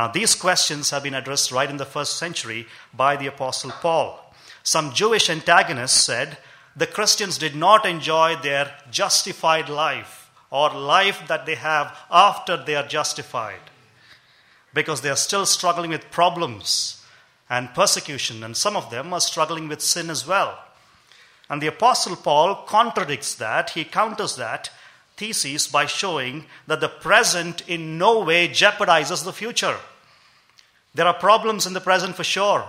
Now, these questions have been addressed right in the first century by the Apostle Paul. Some Jewish antagonists said the Christians did not enjoy their justified life or life that they have after they are justified because they are still struggling with problems and persecution, and some of them are struggling with sin as well. And the Apostle Paul contradicts that, he counters that thesis by showing that the present in no way jeopardizes the future. There are problems in the present for sure.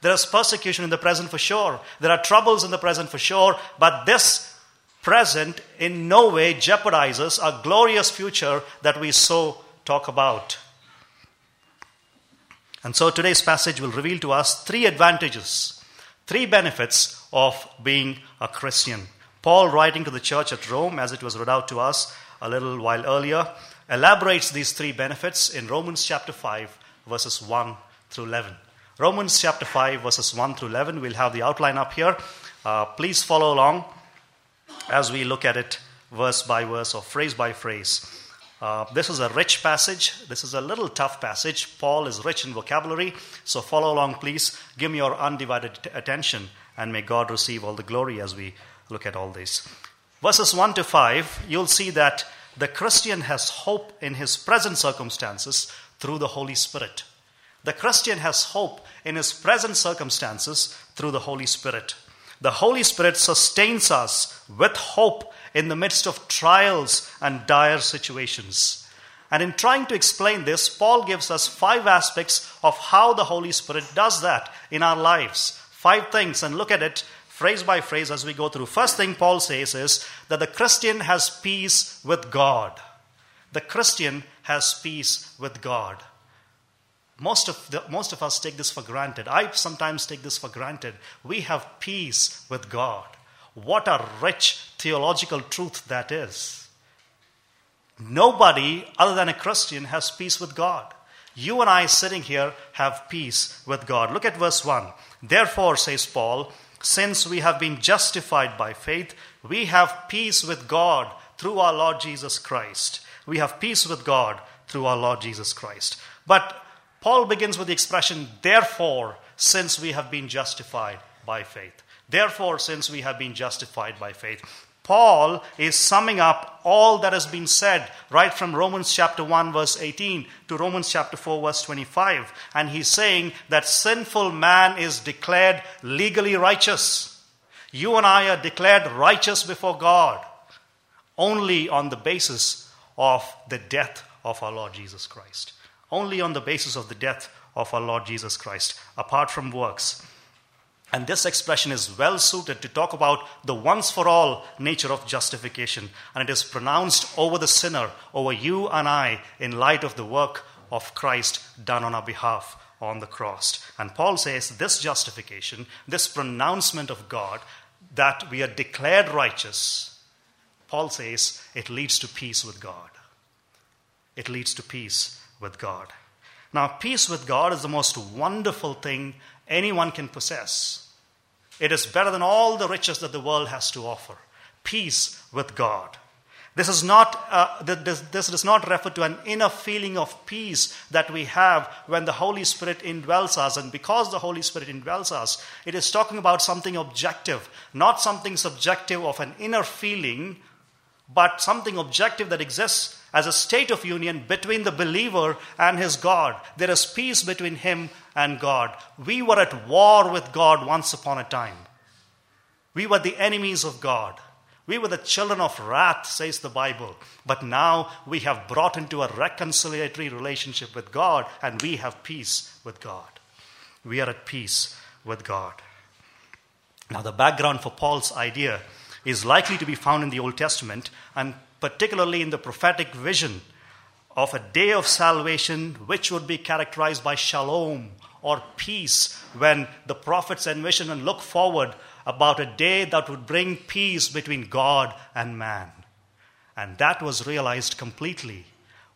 There is persecution in the present for sure. There are troubles in the present for sure. But this present in no way jeopardizes a glorious future that we so talk about. And so today's passage will reveal to us three advantages, three benefits of being a Christian. Paul, writing to the church at Rome, as it was read out to us a little while earlier, elaborates these three benefits in Romans chapter 5, verses 1 through 11. Romans chapter 5, verses 1 through 11. We'll have the outline up here. Uh, please follow along as we look at it verse by verse or phrase by phrase. Uh, this is a rich passage. This is a little tough passage. Paul is rich in vocabulary. So follow along, please. Give me your undivided t- attention, and may God receive all the glory as we look at all this. Verses 1 to 5, you'll see that the Christian has hope in his present circumstances through the Holy Spirit. The Christian has hope in his present circumstances through the Holy Spirit. The Holy Spirit sustains us with hope in the midst of trials and dire situations. And in trying to explain this, Paul gives us five aspects of how the Holy Spirit does that in our lives. Five things, and look at it phrase by phrase as we go through. First thing Paul says is that the Christian has peace with God. The Christian has peace with God. Most of, the, most of us take this for granted. I sometimes take this for granted. We have peace with God. What a rich theological truth that is. Nobody other than a Christian has peace with God. You and I sitting here have peace with God. Look at verse 1. Therefore, says Paul, since we have been justified by faith, we have peace with God through our Lord Jesus Christ. We have peace with God through our Lord Jesus Christ. But Paul begins with the expression, therefore, since we have been justified by faith. Therefore, since we have been justified by faith. Paul is summing up all that has been said right from Romans chapter 1, verse 18 to Romans chapter 4, verse 25. And he's saying that sinful man is declared legally righteous. You and I are declared righteous before God only on the basis of the death of our Lord Jesus Christ. Only on the basis of the death of our Lord Jesus Christ, apart from works. And this expression is well suited to talk about the once for all nature of justification. And it is pronounced over the sinner, over you and I, in light of the work of Christ done on our behalf on the cross. And Paul says this justification, this pronouncement of God, that we are declared righteous, Paul says it leads to peace with God. It leads to peace with God. Now, peace with God is the most wonderful thing anyone can possess. It is better than all the riches that the world has to offer. Peace with God. This, is not, uh, this, this does not refer to an inner feeling of peace that we have when the Holy Spirit indwells us. And because the Holy Spirit indwells us, it is talking about something objective, not something subjective of an inner feeling, but something objective that exists as a state of union between the believer and his God. There is peace between him and God. We were at war with God once upon a time. We were the enemies of God. We were the children of wrath, says the Bible. But now we have brought into a reconciliatory relationship with God and we have peace with God. We are at peace with God. Now, the background for Paul's idea is likely to be found in the Old Testament and particularly in the prophetic vision of a day of salvation which would be characterized by shalom or peace when the prophets envision and look forward about a day that would bring peace between God and man. And that was realized completely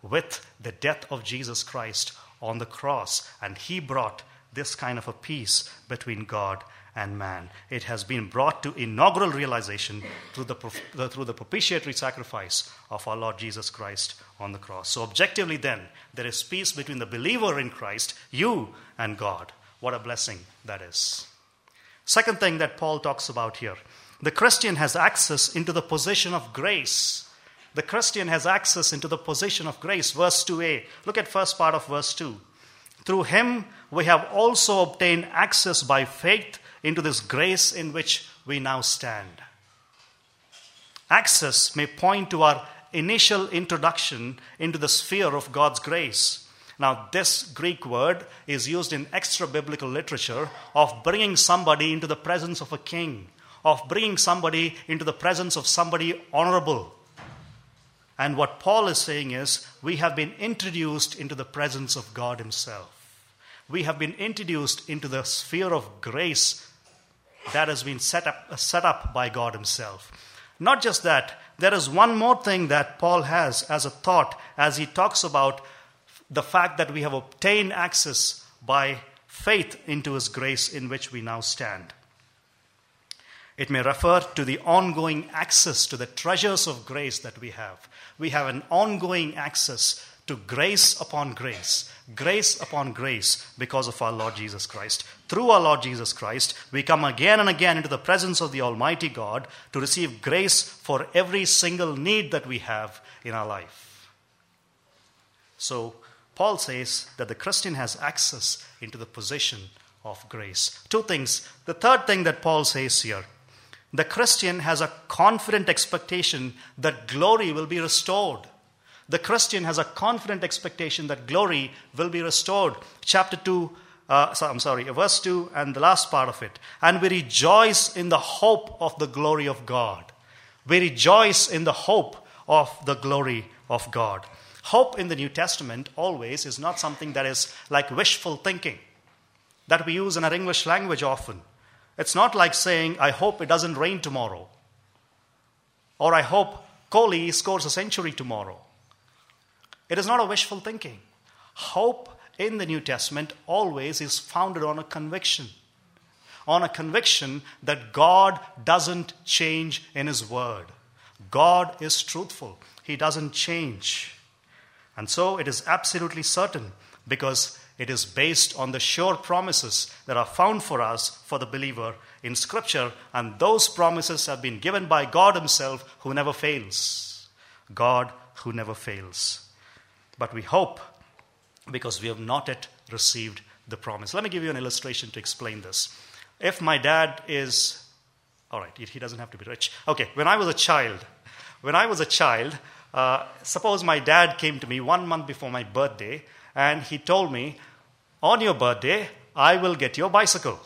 with the death of Jesus Christ on the cross. And he brought this kind of a peace between God and man. It has been brought to inaugural realization through the, through the propitiatory sacrifice of our Lord Jesus Christ on the cross. So, objectively, then, there is peace between the believer in Christ, you, and God. What a blessing that is. Second thing that Paul talks about here the Christian has access into the position of grace. The Christian has access into the position of grace. Verse 2a. Look at first part of verse 2. Through him we have also obtained access by faith into this grace in which we now stand. Access may point to our initial introduction into the sphere of God's grace. Now, this Greek word is used in extra biblical literature of bringing somebody into the presence of a king, of bringing somebody into the presence of somebody honorable. And what Paul is saying is, we have been introduced into the presence of God Himself. We have been introduced into the sphere of grace that has been set up, set up by God Himself. Not just that, there is one more thing that Paul has as a thought as he talks about the fact that we have obtained access by faith into His grace in which we now stand. It may refer to the ongoing access to the treasures of grace that we have. We have an ongoing access to grace upon grace, grace upon grace because of our Lord Jesus Christ. Through our Lord Jesus Christ, we come again and again into the presence of the Almighty God to receive grace for every single need that we have in our life. So, Paul says that the Christian has access into the position of grace. Two things. The third thing that Paul says here the Christian has a confident expectation that glory will be restored. The Christian has a confident expectation that glory will be restored. Chapter 2, uh, so, I'm sorry, verse 2 and the last part of it. And we rejoice in the hope of the glory of God. We rejoice in the hope of the glory of God. Hope in the New Testament always is not something that is like wishful thinking that we use in our English language often. It's not like saying, I hope it doesn't rain tomorrow, or I hope Kohli scores a century tomorrow. It is not a wishful thinking. Hope in the New Testament always is founded on a conviction. On a conviction that God doesn't change in His Word. God is truthful, He doesn't change. And so it is absolutely certain because it is based on the sure promises that are found for us, for the believer, in Scripture, and those promises have been given by God Himself who never fails. God who never fails. But we hope because we have not yet received the promise. Let me give you an illustration to explain this. If my dad is, all right, he doesn't have to be rich. Okay, when I was a child, when I was a child, uh, suppose my dad came to me one month before my birthday and he told me, On your birthday, I will get your bicycle.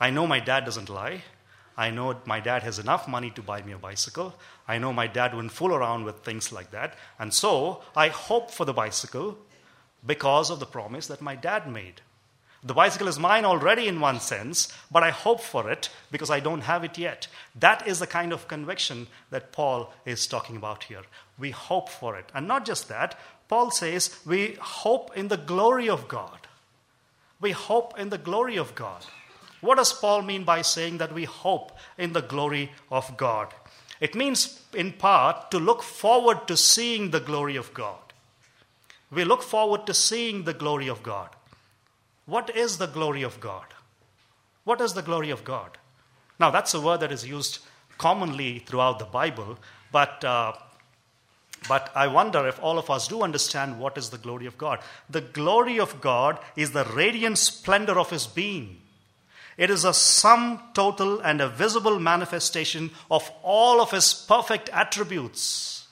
I know my dad doesn't lie. I know my dad has enough money to buy me a bicycle. I know my dad wouldn't fool around with things like that. And so I hope for the bicycle because of the promise that my dad made. The bicycle is mine already in one sense, but I hope for it because I don't have it yet. That is the kind of conviction that Paul is talking about here. We hope for it. And not just that, Paul says we hope in the glory of God. We hope in the glory of God. What does Paul mean by saying that we hope in the glory of God? It means, in part, to look forward to seeing the glory of God. We look forward to seeing the glory of God. What is the glory of God? What is the glory of God? Now, that's a word that is used commonly throughout the Bible, but, uh, but I wonder if all of us do understand what is the glory of God. The glory of God is the radiant splendor of His being. It is a sum total and a visible manifestation of all of His perfect attributes.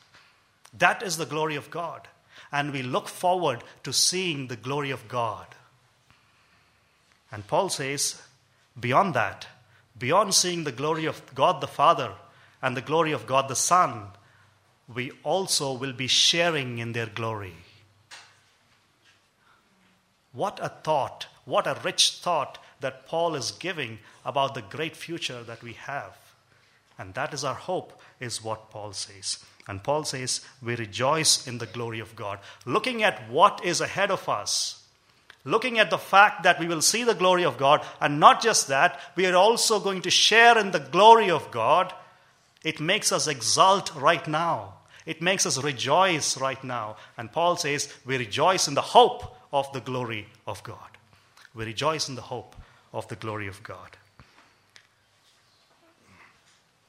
That is the glory of God. And we look forward to seeing the glory of God. And Paul says, beyond that, beyond seeing the glory of God the Father and the glory of God the Son, we also will be sharing in their glory. What a thought, what a rich thought that Paul is giving about the great future that we have. And that is our hope, is what Paul says. And Paul says, We rejoice in the glory of God. Looking at what is ahead of us, looking at the fact that we will see the glory of God, and not just that, we are also going to share in the glory of God, it makes us exult right now. It makes us rejoice right now. And Paul says, we rejoice in the hope of the glory of God. We rejoice in the hope of the glory of God.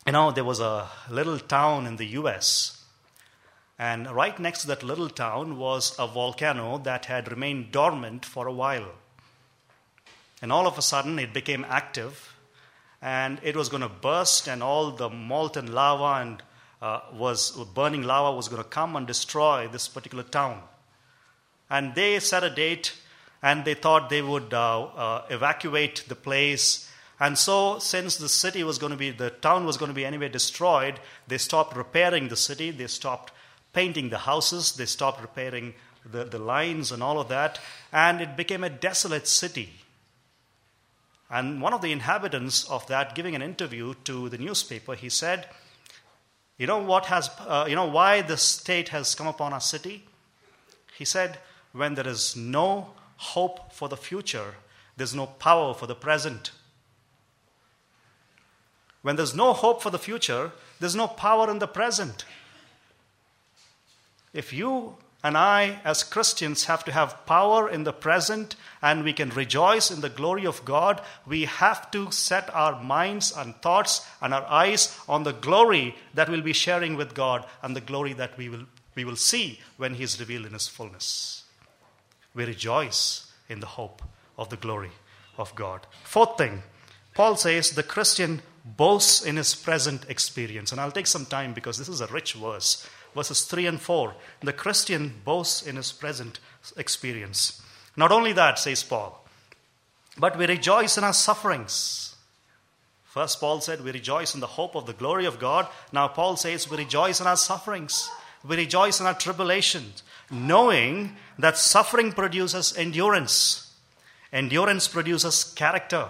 You know, there was a little town in the US, and right next to that little town was a volcano that had remained dormant for a while. And all of a sudden, it became active, and it was going to burst, and all the molten lava and uh, was burning lava was going to come and destroy this particular town. And they set a date, and they thought they would uh, uh, evacuate the place and so, since the city was going to be, the town was going to be anyway destroyed, they stopped repairing the city, they stopped painting the houses, they stopped repairing the, the lines and all of that, and it became a desolate city. And one of the inhabitants of that, giving an interview to the newspaper, he said, You know what has, uh, you know why the state has come upon our city? He said, When there is no hope for the future, there's no power for the present. When there's no hope for the future, there's no power in the present. If you and I, as Christians, have to have power in the present and we can rejoice in the glory of God, we have to set our minds and thoughts and our eyes on the glory that we'll be sharing with God and the glory that we will, we will see when He is revealed in His fullness. We rejoice in the hope of the glory of God. Fourth thing, Paul says the Christian boasts in his present experience. And I'll take some time because this is a rich verse. Verses 3 and 4. The Christian boasts in his present experience. Not only that, says Paul, but we rejoice in our sufferings. First, Paul said, We rejoice in the hope of the glory of God. Now, Paul says, We rejoice in our sufferings. We rejoice in our tribulations, knowing that suffering produces endurance. Endurance produces character,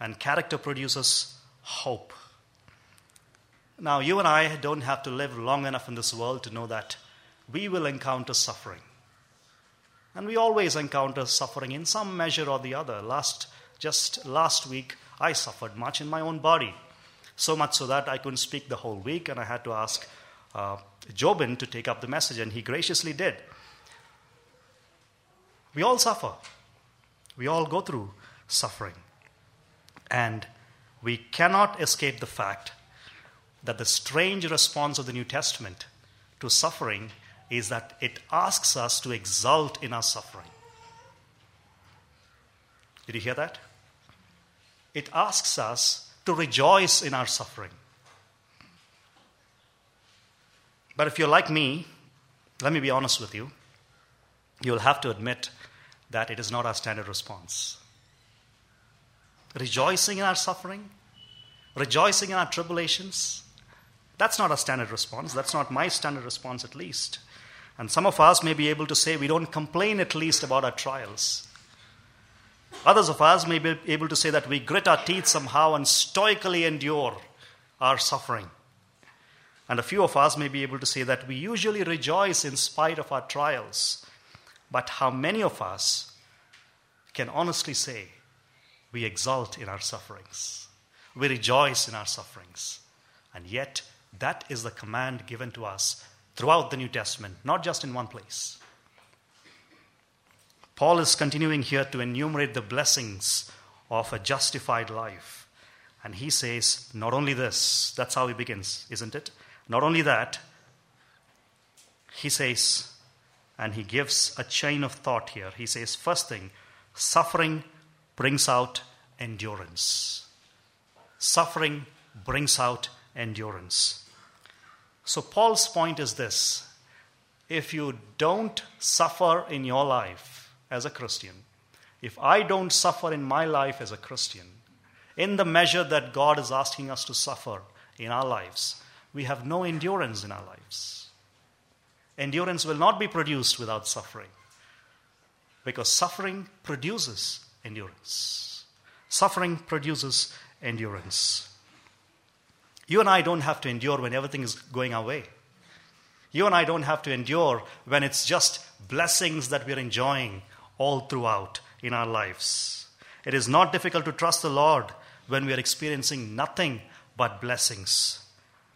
and character produces hope. Now, you and I don't have to live long enough in this world to know that we will encounter suffering. And we always encounter suffering in some measure or the other. Last, just last week, I suffered much in my own body. So much so that I couldn't speak the whole week, and I had to ask uh, Jobin to take up the message, and he graciously did. We all suffer. We all go through suffering. And we cannot escape the fact that the strange response of the New Testament to suffering is that it asks us to exult in our suffering. Did you hear that? It asks us to rejoice in our suffering. But if you're like me, let me be honest with you, you'll have to admit that it is not our standard response rejoicing in our suffering, rejoicing in our tribulations. That's not our standard response. That's not my standard response, at least. And some of us may be able to say we don't complain at least about our trials. Others of us may be able to say that we grit our teeth somehow and stoically endure our suffering. And a few of us may be able to say that we usually rejoice in spite of our trials. But how many of us can honestly say we exult in our sufferings. We rejoice in our sufferings. And yet, that is the command given to us throughout the New Testament, not just in one place. Paul is continuing here to enumerate the blessings of a justified life. And he says, not only this, that's how he begins, isn't it? Not only that, he says, and he gives a chain of thought here. He says, first thing, suffering brings out endurance. Suffering brings out endurance. So, Paul's point is this if you don't suffer in your life as a Christian, if I don't suffer in my life as a Christian, in the measure that God is asking us to suffer in our lives, we have no endurance in our lives. Endurance will not be produced without suffering because suffering produces endurance. Suffering produces endurance. You and I don't have to endure when everything is going our way. You and I don't have to endure when it's just blessings that we're enjoying all throughout in our lives. It is not difficult to trust the Lord when we are experiencing nothing but blessings.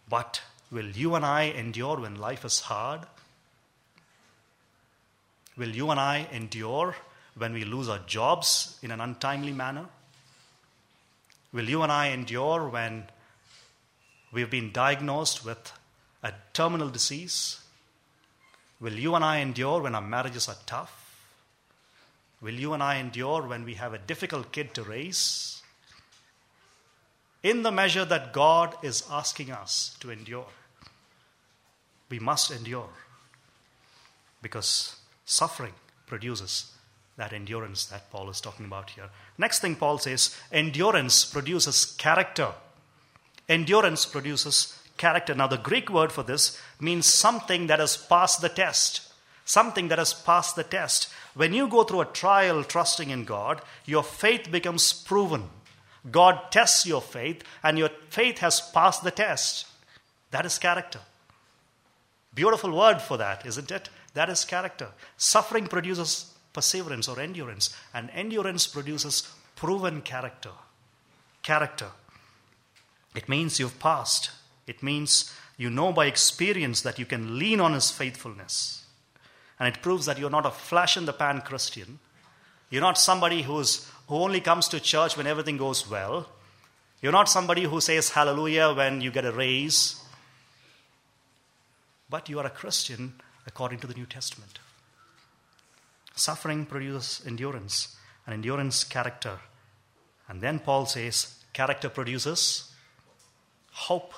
But will you and I endure when life is hard? Will you and I endure when we lose our jobs in an untimely manner? Will you and I endure when we've been diagnosed with a terminal disease? Will you and I endure when our marriages are tough? Will you and I endure when we have a difficult kid to raise? In the measure that God is asking us to endure, we must endure because suffering produces that endurance that Paul is talking about here. Next thing Paul says endurance produces character. Endurance produces character. Now, the Greek word for this means something that has passed the test. Something that has passed the test. When you go through a trial trusting in God, your faith becomes proven. God tests your faith, and your faith has passed the test. That is character. Beautiful word for that, isn't it? That is character. Suffering produces perseverance or endurance, and endurance produces proven character. Character. It means you've passed. It means you know by experience that you can lean on His faithfulness. And it proves that you're not a flash in the pan Christian. You're not somebody who's, who only comes to church when everything goes well. You're not somebody who says hallelujah when you get a raise. But you are a Christian according to the New Testament. Suffering produces endurance, and endurance, character. And then Paul says, character produces hope.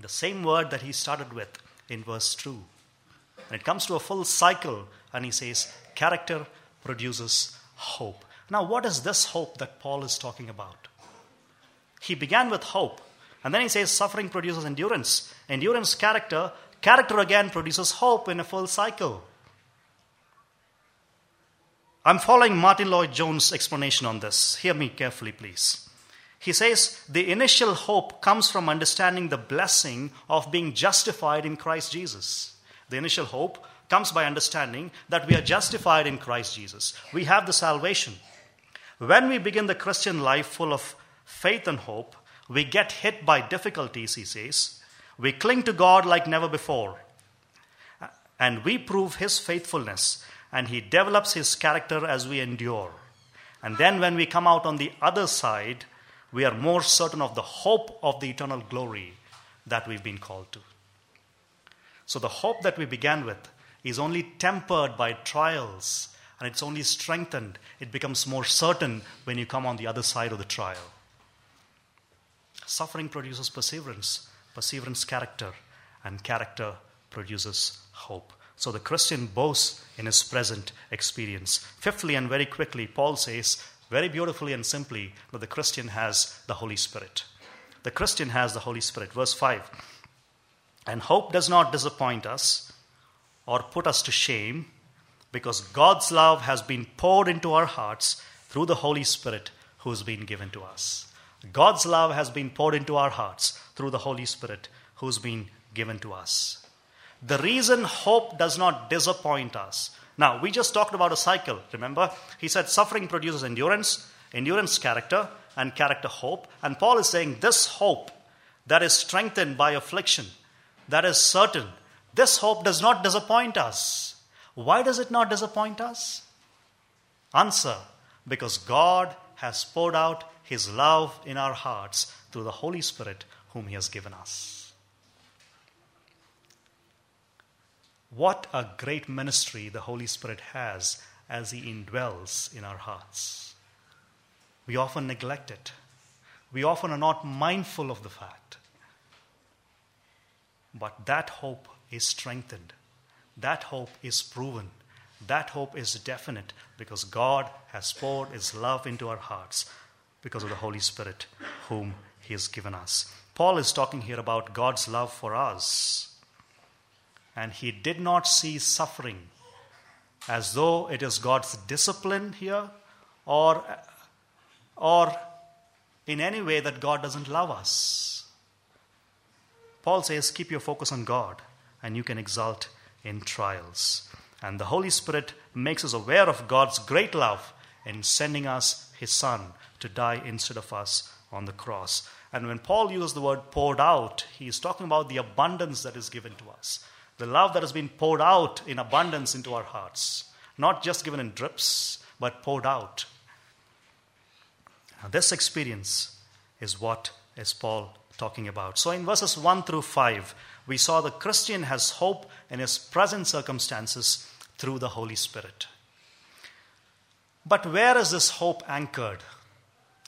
The same word that he started with in verse 2. And it comes to a full cycle, and he says, character produces hope. Now, what is this hope that Paul is talking about? He began with hope, and then he says, suffering produces endurance. Endurance, character. Character again produces hope in a full cycle. I'm following Martyn Lloyd-Jones' explanation on this. Hear me carefully, please. He says the initial hope comes from understanding the blessing of being justified in Christ Jesus. The initial hope comes by understanding that we are justified in Christ Jesus. We have the salvation. When we begin the Christian life full of faith and hope, we get hit by difficulties, he says. We cling to God like never before. And we prove his faithfulness and he develops his character as we endure. And then when we come out on the other side, we are more certain of the hope of the eternal glory that we've been called to. So the hope that we began with is only tempered by trials and it's only strengthened. It becomes more certain when you come on the other side of the trial. Suffering produces perseverance, perseverance, character, and character produces hope. So the Christian boasts in his present experience. Fifthly, and very quickly, Paul says, very beautifully and simply, that the Christian has the Holy Spirit. The Christian has the Holy Spirit. Verse 5 And hope does not disappoint us or put us to shame, because God's love has been poured into our hearts through the Holy Spirit who has been given to us. God's love has been poured into our hearts through the Holy Spirit who's been given to us. The reason hope does not disappoint us. Now, we just talked about a cycle, remember? He said suffering produces endurance, endurance, character, and character, hope. And Paul is saying this hope that is strengthened by affliction, that is certain, this hope does not disappoint us. Why does it not disappoint us? Answer because God has poured out his love in our hearts through the Holy Spirit whom he has given us. What a great ministry the Holy Spirit has as He indwells in our hearts. We often neglect it. We often are not mindful of the fact. But that hope is strengthened. That hope is proven. That hope is definite because God has poured His love into our hearts because of the Holy Spirit whom He has given us. Paul is talking here about God's love for us and he did not see suffering as though it is God's discipline here or, or in any way that God doesn't love us. Paul says, keep your focus on God and you can exult in trials. And the Holy Spirit makes us aware of God's great love in sending us His Son to die instead of us on the cross. And when Paul uses the word poured out, he is talking about the abundance that is given to us. The love that has been poured out in abundance into our hearts. Not just given in drips, but poured out. Now, this experience is what is Paul talking about. So, in verses 1 through 5, we saw the Christian has hope in his present circumstances through the Holy Spirit. But where is this hope anchored?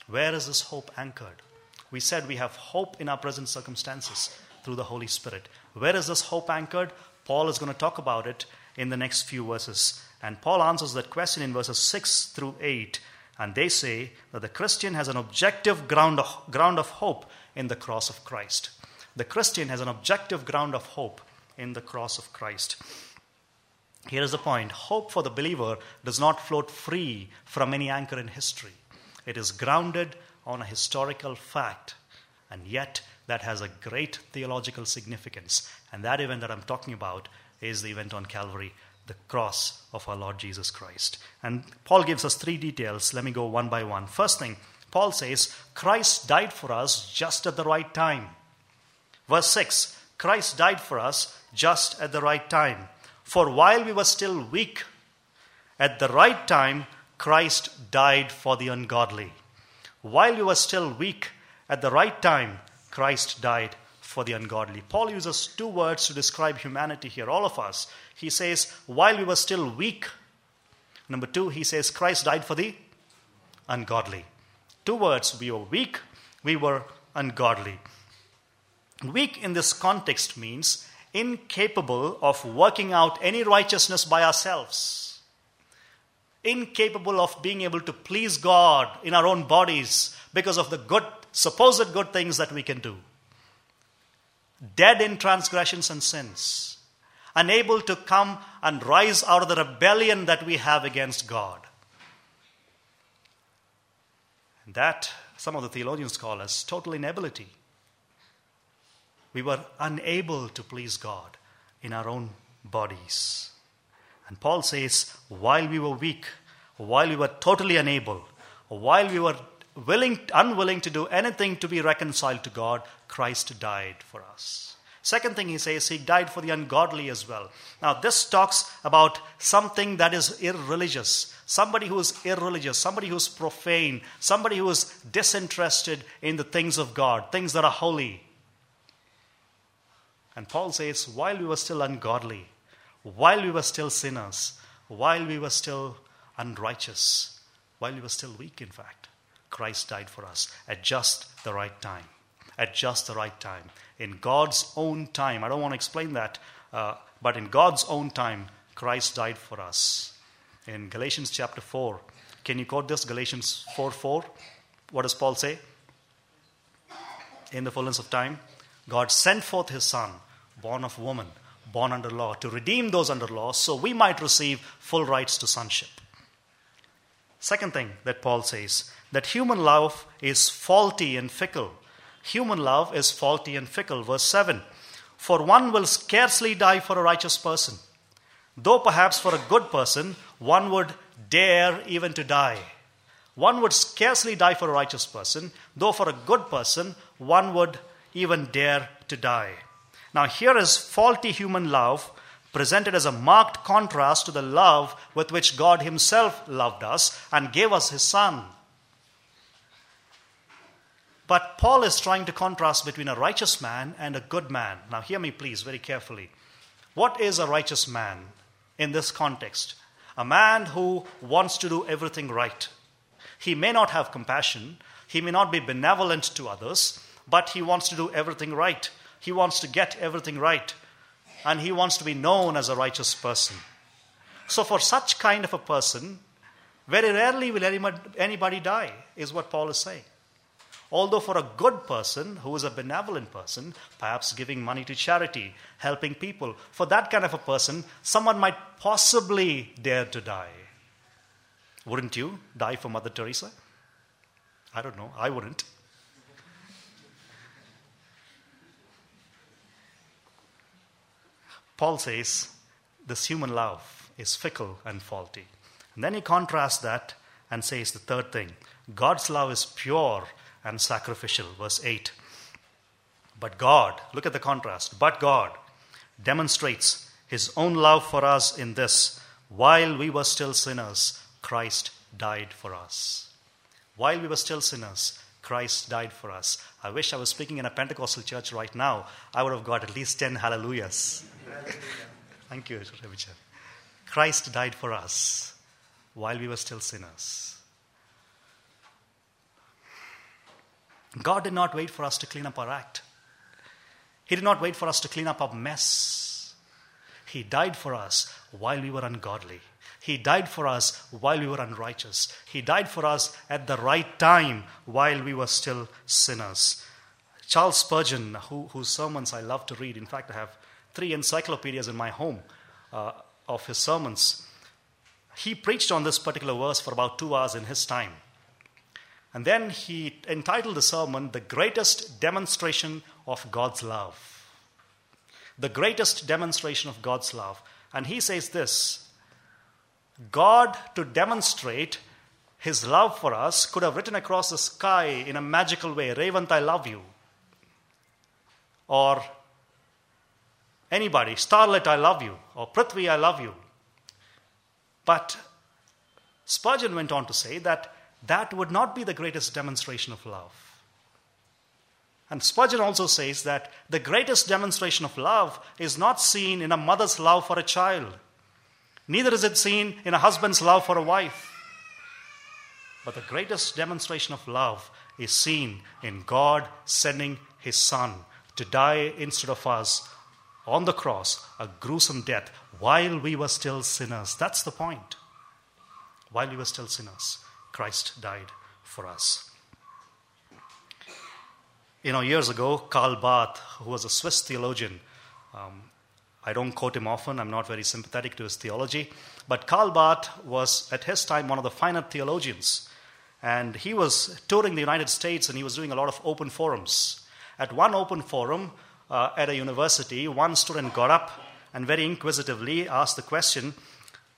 Where is this hope anchored? We said we have hope in our present circumstances through the Holy Spirit. Where is this hope anchored? Paul is going to talk about it in the next few verses. And Paul answers that question in verses 6 through 8. And they say that the Christian has an objective ground of, ground of hope in the cross of Christ. The Christian has an objective ground of hope in the cross of Christ. Here is the point hope for the believer does not float free from any anchor in history, it is grounded on a historical fact, and yet that has a great theological significance. And that event that I'm talking about is the event on Calvary, the cross of our Lord Jesus Christ. And Paul gives us three details. Let me go one by one. First thing, Paul says, Christ died for us just at the right time. Verse 6 Christ died for us just at the right time. For while we were still weak, at the right time, Christ died for the ungodly. While we were still weak, at the right time, Christ died for the ungodly. Paul uses two words to describe humanity here, all of us. He says, while we were still weak. Number two, he says, Christ died for the ungodly. Two words, we were weak, we were ungodly. Weak in this context means incapable of working out any righteousness by ourselves, incapable of being able to please God in our own bodies because of the good, supposed good things that we can do, dead in transgressions and sins, unable to come and rise out of the rebellion that we have against God. That some of the theologians call as total inability we were unable to please God in our own bodies. And Paul says, while we were weak, while we were totally unable, while we were willing, unwilling to do anything to be reconciled to God, Christ died for us. Second thing he says, he died for the ungodly as well. Now, this talks about something that is irreligious, somebody who is irreligious, somebody who is profane, somebody who is disinterested in the things of God, things that are holy. And Paul says, while we were still ungodly, while we were still sinners, while we were still unrighteous, while we were still weak, in fact, Christ died for us at just the right time. At just the right time. In God's own time. I don't want to explain that, uh, but in God's own time, Christ died for us. In Galatians chapter 4, can you quote this? Galatians 4 4. What does Paul say? In the fullness of time, God sent forth his Son born of woman, born under law, to redeem those under law so we might receive full rights to sonship. Second thing that Paul says that human love is faulty and fickle. Human love is faulty and fickle. Verse 7 For one will scarcely die for a righteous person, though perhaps for a good person one would dare even to die. One would scarcely die for a righteous person, though for a good person one would even dare to die. Now, here is faulty human love presented as a marked contrast to the love with which God Himself loved us and gave us His Son. But Paul is trying to contrast between a righteous man and a good man. Now, hear me, please, very carefully. What is a righteous man in this context? A man who wants to do everything right. He may not have compassion, he may not be benevolent to others, but he wants to do everything right. He wants to get everything right. And he wants to be known as a righteous person. So, for such kind of a person, very rarely will anybody die, is what Paul is saying. Although, for a good person who is a benevolent person, perhaps giving money to charity, helping people, for that kind of a person, someone might possibly dare to die. Wouldn't you die for Mother Teresa? I don't know. I wouldn't. Paul says this human love is fickle and faulty. And then he contrasts that and says the third thing God's love is pure and sacrificial. Verse 8. But God, look at the contrast, but God demonstrates his own love for us in this while we were still sinners, Christ died for us. While we were still sinners, Christ died for us. I wish I was speaking in a Pentecostal church right now. I would have got at least 10 hallelujahs. Thank you, Ravichar. Christ died for us while we were still sinners. God did not wait for us to clean up our act. He did not wait for us to clean up our mess. He died for us while we were ungodly. He died for us while we were unrighteous. He died for us at the right time while we were still sinners. Charles Spurgeon, who, whose sermons I love to read, in fact, I have three encyclopedias in my home uh, of his sermons. He preached on this particular verse for about two hours in his time. And then he entitled the sermon, The Greatest Demonstration of God's Love. The greatest demonstration of God's love. And he says this God, to demonstrate his love for us, could have written across the sky in a magical way, Revant, I love you. Or anybody, Starlet, I love you. Or Prithvi, I love you. But Spurgeon went on to say that that would not be the greatest demonstration of love. And Spurgeon also says that the greatest demonstration of love is not seen in a mother's love for a child, neither is it seen in a husband's love for a wife. But the greatest demonstration of love is seen in God sending his Son to die instead of us on the cross, a gruesome death, while we were still sinners. That's the point. While we were still sinners. Christ died for us. You know, years ago, Karl Barth, who was a Swiss theologian, um, I don't quote him often, I'm not very sympathetic to his theology, but Karl Barth was at his time one of the finer theologians. And he was touring the United States and he was doing a lot of open forums. At one open forum uh, at a university, one student got up and very inquisitively asked the question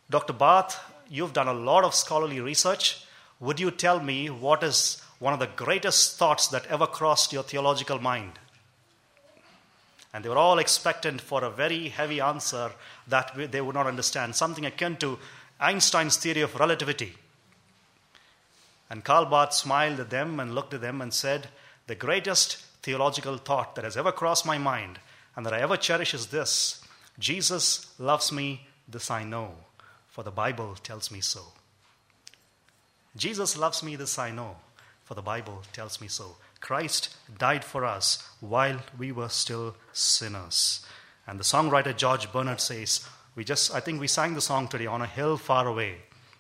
Dr. Barth, you've done a lot of scholarly research. Would you tell me what is one of the greatest thoughts that ever crossed your theological mind? And they were all expectant for a very heavy answer that they would not understand, something akin to Einstein's theory of relativity. And Karl Barth smiled at them and looked at them and said, The greatest theological thought that has ever crossed my mind and that I ever cherish is this Jesus loves me, this I know, for the Bible tells me so. Jesus loves me, this I know, for the Bible tells me so. Christ died for us while we were still sinners. And the songwriter George Bernard says, we just, I think we sang the song today, on a hill far away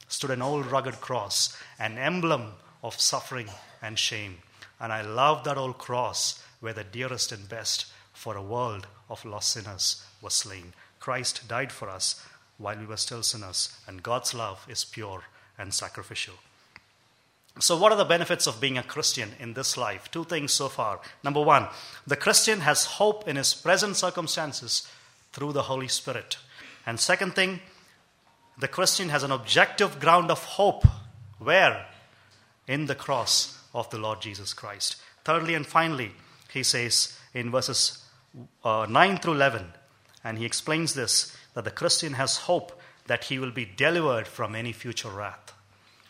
stood an old rugged cross, an emblem of suffering and shame. And I love that old cross where the dearest and best for a world of lost sinners was slain. Christ died for us while we were still sinners, and God's love is pure and sacrificial. So, what are the benefits of being a Christian in this life? Two things so far. Number one, the Christian has hope in his present circumstances through the Holy Spirit. And second thing, the Christian has an objective ground of hope. Where? In the cross of the Lord Jesus Christ. Thirdly and finally, he says in verses uh, 9 through 11, and he explains this that the Christian has hope that he will be delivered from any future wrath.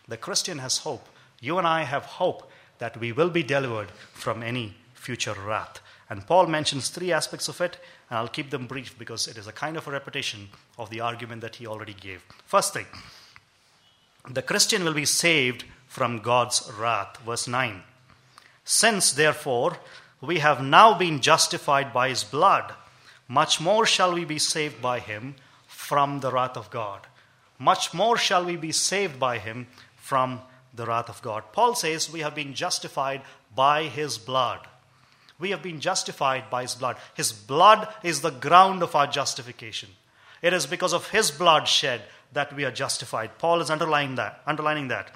The Christian has hope you and I have hope that we will be delivered from any future wrath. And Paul mentions three aspects of it, and I'll keep them brief because it is a kind of a repetition of the argument that he already gave. First thing, the Christian will be saved from God's wrath. Verse 9. Since, therefore, we have now been justified by his blood, much more shall we be saved by him from the wrath of God. Much more shall we be saved by him from the wrath of God. Paul says we have been justified by his blood. We have been justified by his blood. His blood is the ground of our justification. It is because of his blood shed that we are justified. Paul is underlining that, underlining that.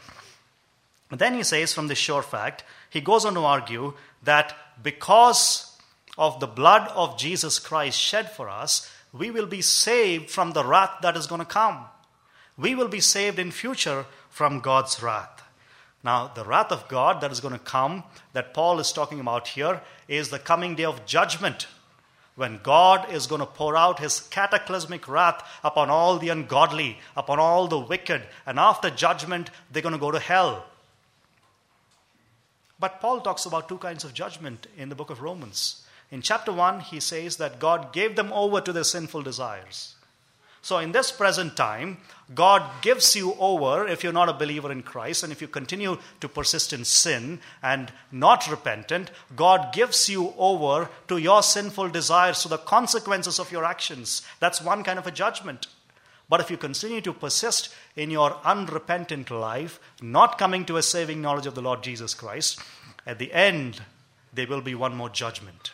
Then he says, from this sure fact, he goes on to argue that because of the blood of Jesus Christ shed for us, we will be saved from the wrath that is going to come. we will be saved in future from God's wrath. Now, the wrath of God that is going to come, that Paul is talking about here, is the coming day of judgment when God is going to pour out his cataclysmic wrath upon all the ungodly, upon all the wicked, and after judgment, they're going to go to hell. But Paul talks about two kinds of judgment in the book of Romans. In chapter 1, he says that God gave them over to their sinful desires. So, in this present time, God gives you over if you're not a believer in Christ and if you continue to persist in sin and not repentant, God gives you over to your sinful desires, to the consequences of your actions. That's one kind of a judgment. But if you continue to persist in your unrepentant life, not coming to a saving knowledge of the Lord Jesus Christ, at the end, there will be one more judgment.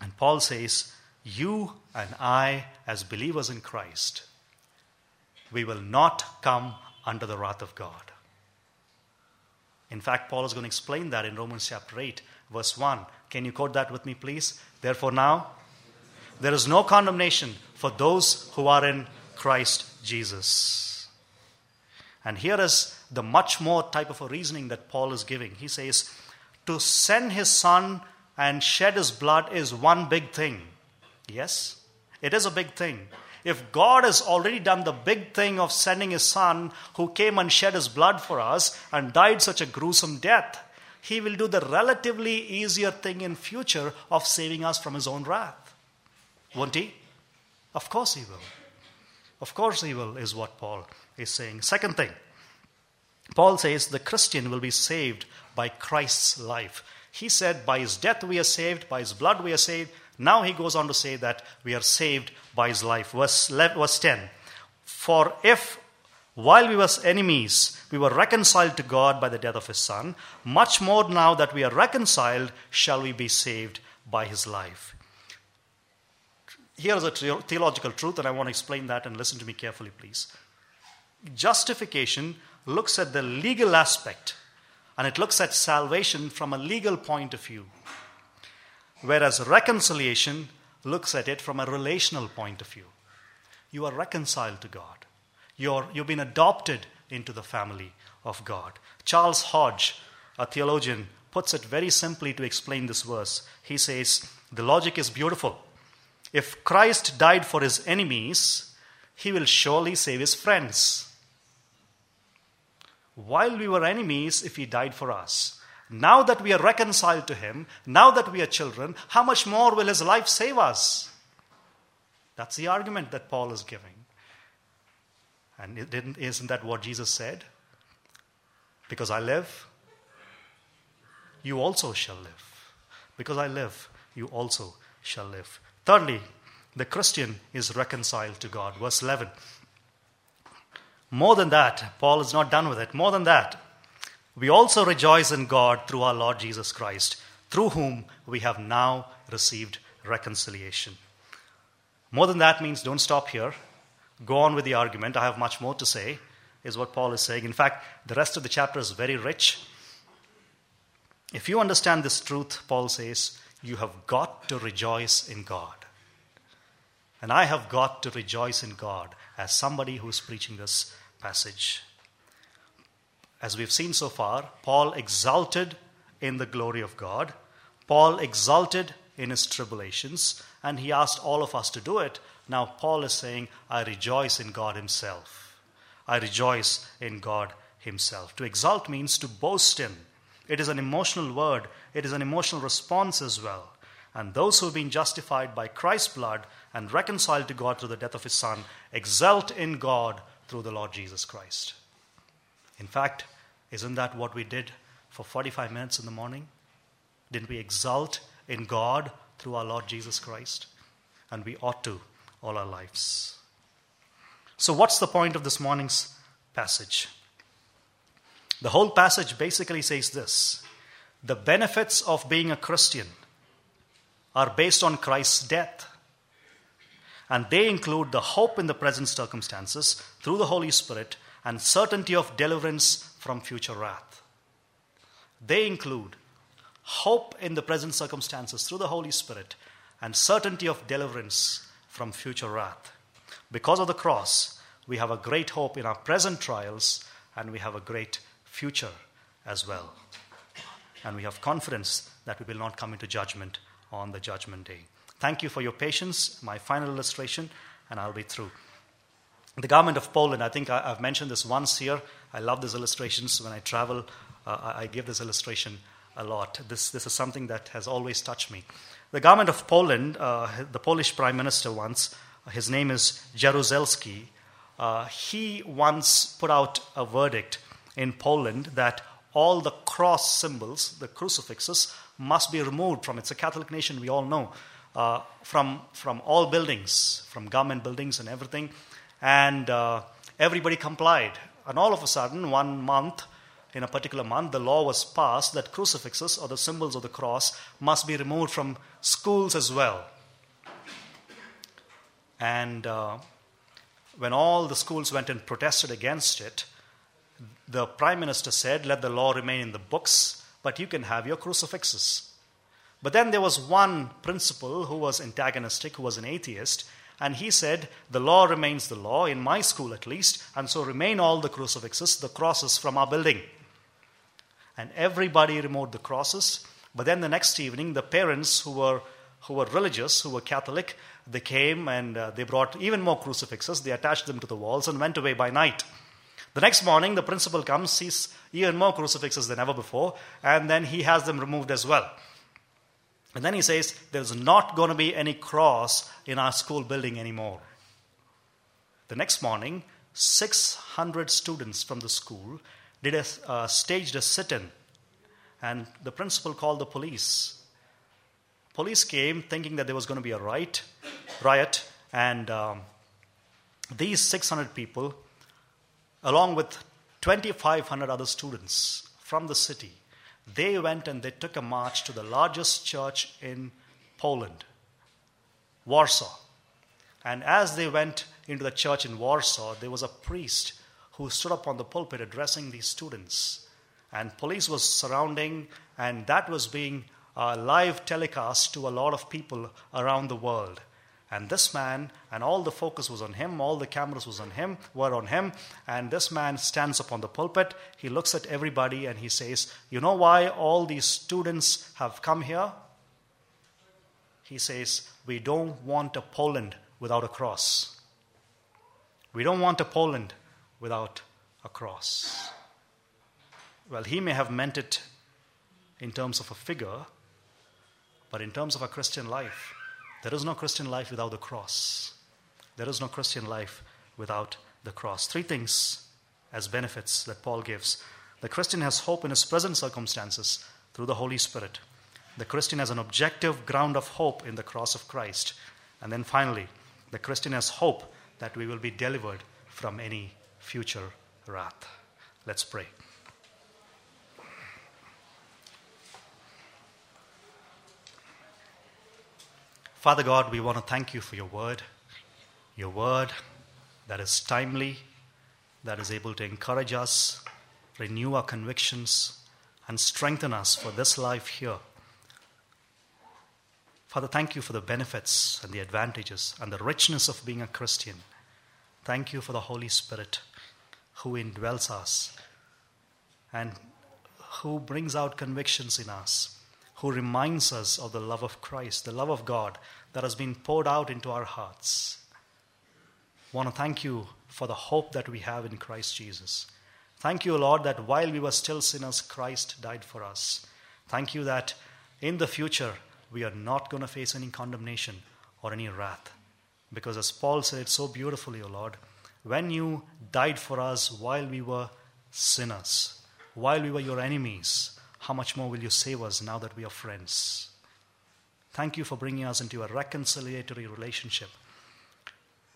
And Paul says, You and I, as believers in Christ, we will not come under the wrath of God. In fact, Paul is going to explain that in Romans chapter 8, verse 1. Can you quote that with me, please? Therefore, now, there is no condemnation for those who are in Christ Jesus. And here is the much more type of a reasoning that Paul is giving. He says, To send his son and shed his blood is one big thing. Yes, it is a big thing. If God has already done the big thing of sending his son who came and shed his blood for us and died such a gruesome death, he will do the relatively easier thing in future of saving us from his own wrath. Won't he? Of course he will. Of course he will, is what Paul is saying. Second thing, Paul says the Christian will be saved by Christ's life. He said, By his death we are saved, by his blood we are saved, now he goes on to say that we are saved by his life. Verse, verse 10 For if while we were enemies, we were reconciled to God by the death of his Son, much more now that we are reconciled, shall we be saved by his life. Here is a theological truth, and I want to explain that and listen to me carefully, please. Justification looks at the legal aspect, and it looks at salvation from a legal point of view. Whereas reconciliation looks at it from a relational point of view. You are reconciled to God, You're, you've been adopted into the family of God. Charles Hodge, a theologian, puts it very simply to explain this verse. He says, The logic is beautiful. If Christ died for his enemies, he will surely save his friends. While we were enemies, if he died for us, now that we are reconciled to Him, now that we are children, how much more will His life save us? That's the argument that Paul is giving. And isn't that what Jesus said? Because I live, you also shall live. Because I live, you also shall live. Thirdly, the Christian is reconciled to God. Verse 11. More than that, Paul is not done with it. More than that, we also rejoice in God through our Lord Jesus Christ, through whom we have now received reconciliation. More than that means don't stop here. Go on with the argument. I have much more to say, is what Paul is saying. In fact, the rest of the chapter is very rich. If you understand this truth, Paul says, you have got to rejoice in God. And I have got to rejoice in God as somebody who's preaching this passage. As we've seen so far, Paul exulted in the glory of God. Paul exulted in his tribulations, and he asked all of us to do it. Now, Paul is saying, I rejoice in God Himself. I rejoice in God Himself. To exult means to boast in. It is an emotional word, it is an emotional response as well. And those who have been justified by Christ's blood and reconciled to God through the death of His Son exult in God through the Lord Jesus Christ. In fact, isn't that what we did for 45 minutes in the morning? Didn't we exult in God through our Lord Jesus Christ? And we ought to all our lives. So, what's the point of this morning's passage? The whole passage basically says this the benefits of being a Christian are based on Christ's death. And they include the hope in the present circumstances through the Holy Spirit and certainty of deliverance from future wrath. They include hope in the present circumstances through the Holy Spirit and certainty of deliverance from future wrath. Because of the cross, we have a great hope in our present trials, and we have a great future as well. And we have confidence that we will not come into judgment on the judgment day. Thank you for your patience. My final illustration, and I'll be through. The garment of Poland, I think I, have mentioned this once here. I love these illustrations. When I travel, uh, I give this illustration a lot. This, this is something that has always touched me. The garment of Poland, uh, the Polish prime minister once, his name is Jaruzelski, uh, he once put out a verdict in Poland that all the cross symbols, the crucifixes, must be removed from it's a Catholic nation, we all know, uh, from, from all buildings, from government buildings and everything. And uh, everybody complied. And all of a sudden, one month, in a particular month, the law was passed that crucifixes or the symbols of the cross must be removed from schools as well. And uh, when all the schools went and protested against it, the prime minister said, Let the law remain in the books, but you can have your crucifixes. But then there was one principal who was antagonistic, who was an atheist, and he said, The law remains the law, in my school at least, and so remain all the crucifixes, the crosses from our building. And everybody removed the crosses. But then the next evening, the parents who were, who were religious, who were Catholic, they came and uh, they brought even more crucifixes. They attached them to the walls and went away by night. The next morning, the principal comes, sees even more crucifixes than ever before, and then he has them removed as well. And then he says, There's not going to be any cross in our school building anymore. The next morning, 600 students from the school did a, uh, staged a sit in, and the principal called the police. Police came thinking that there was going to be a riot, riot and um, these 600 people along with 2,500 other students from the city, they went and they took a march to the largest church in Poland, Warsaw. And as they went into the church in Warsaw, there was a priest who stood up on the pulpit addressing these students. And police was surrounding, and that was being uh, live telecast to a lot of people around the world. And this man, and all the focus was on him, all the cameras was on him, were on him. And this man stands up on the pulpit. He looks at everybody and he says, You know why all these students have come here? He says, We don't want a Poland without a cross. We don't want a Poland without a cross. Well, he may have meant it in terms of a figure, but in terms of a Christian life, there is no Christian life without the cross. There is no Christian life without the cross. Three things as benefits that Paul gives. The Christian has hope in his present circumstances through the Holy Spirit. The Christian has an objective ground of hope in the cross of Christ. And then finally, the Christian has hope that we will be delivered from any future wrath. Let's pray. Father God, we want to thank you for your word, your word that is timely, that is able to encourage us, renew our convictions, and strengthen us for this life here. Father, thank you for the benefits and the advantages and the richness of being a Christian. Thank you for the Holy Spirit who indwells us and who brings out convictions in us who reminds us of the love of Christ, the love of God that has been poured out into our hearts. I want to thank you for the hope that we have in Christ Jesus. Thank you, Lord, that while we were still sinners, Christ died for us. Thank you that in the future we are not going to face any condemnation or any wrath. Because as Paul said so beautifully, O Lord, when you died for us while we were sinners, while we were your enemies, how much more will you save us now that we are friends? Thank you for bringing us into a reconciliatory relationship,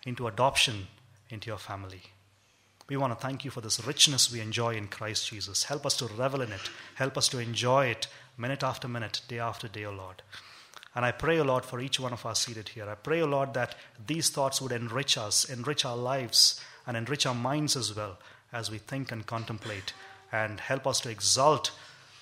into adoption into your family. We want to thank you for this richness we enjoy in Christ Jesus. Help us to revel in it. Help us to enjoy it minute after minute, day after day, O Lord. And I pray, O Lord, for each one of us seated here. I pray, O Lord, that these thoughts would enrich us, enrich our lives, and enrich our minds as well as we think and contemplate, and help us to exalt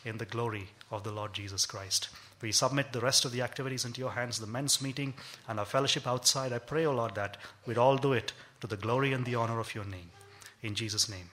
in the glory of the Lord Jesus Christ. We submit the rest of the activities into your hands, the men's meeting and our fellowship outside. I pray, O oh Lord, that we'd all do it to the glory and the honor of your name. In Jesus' name.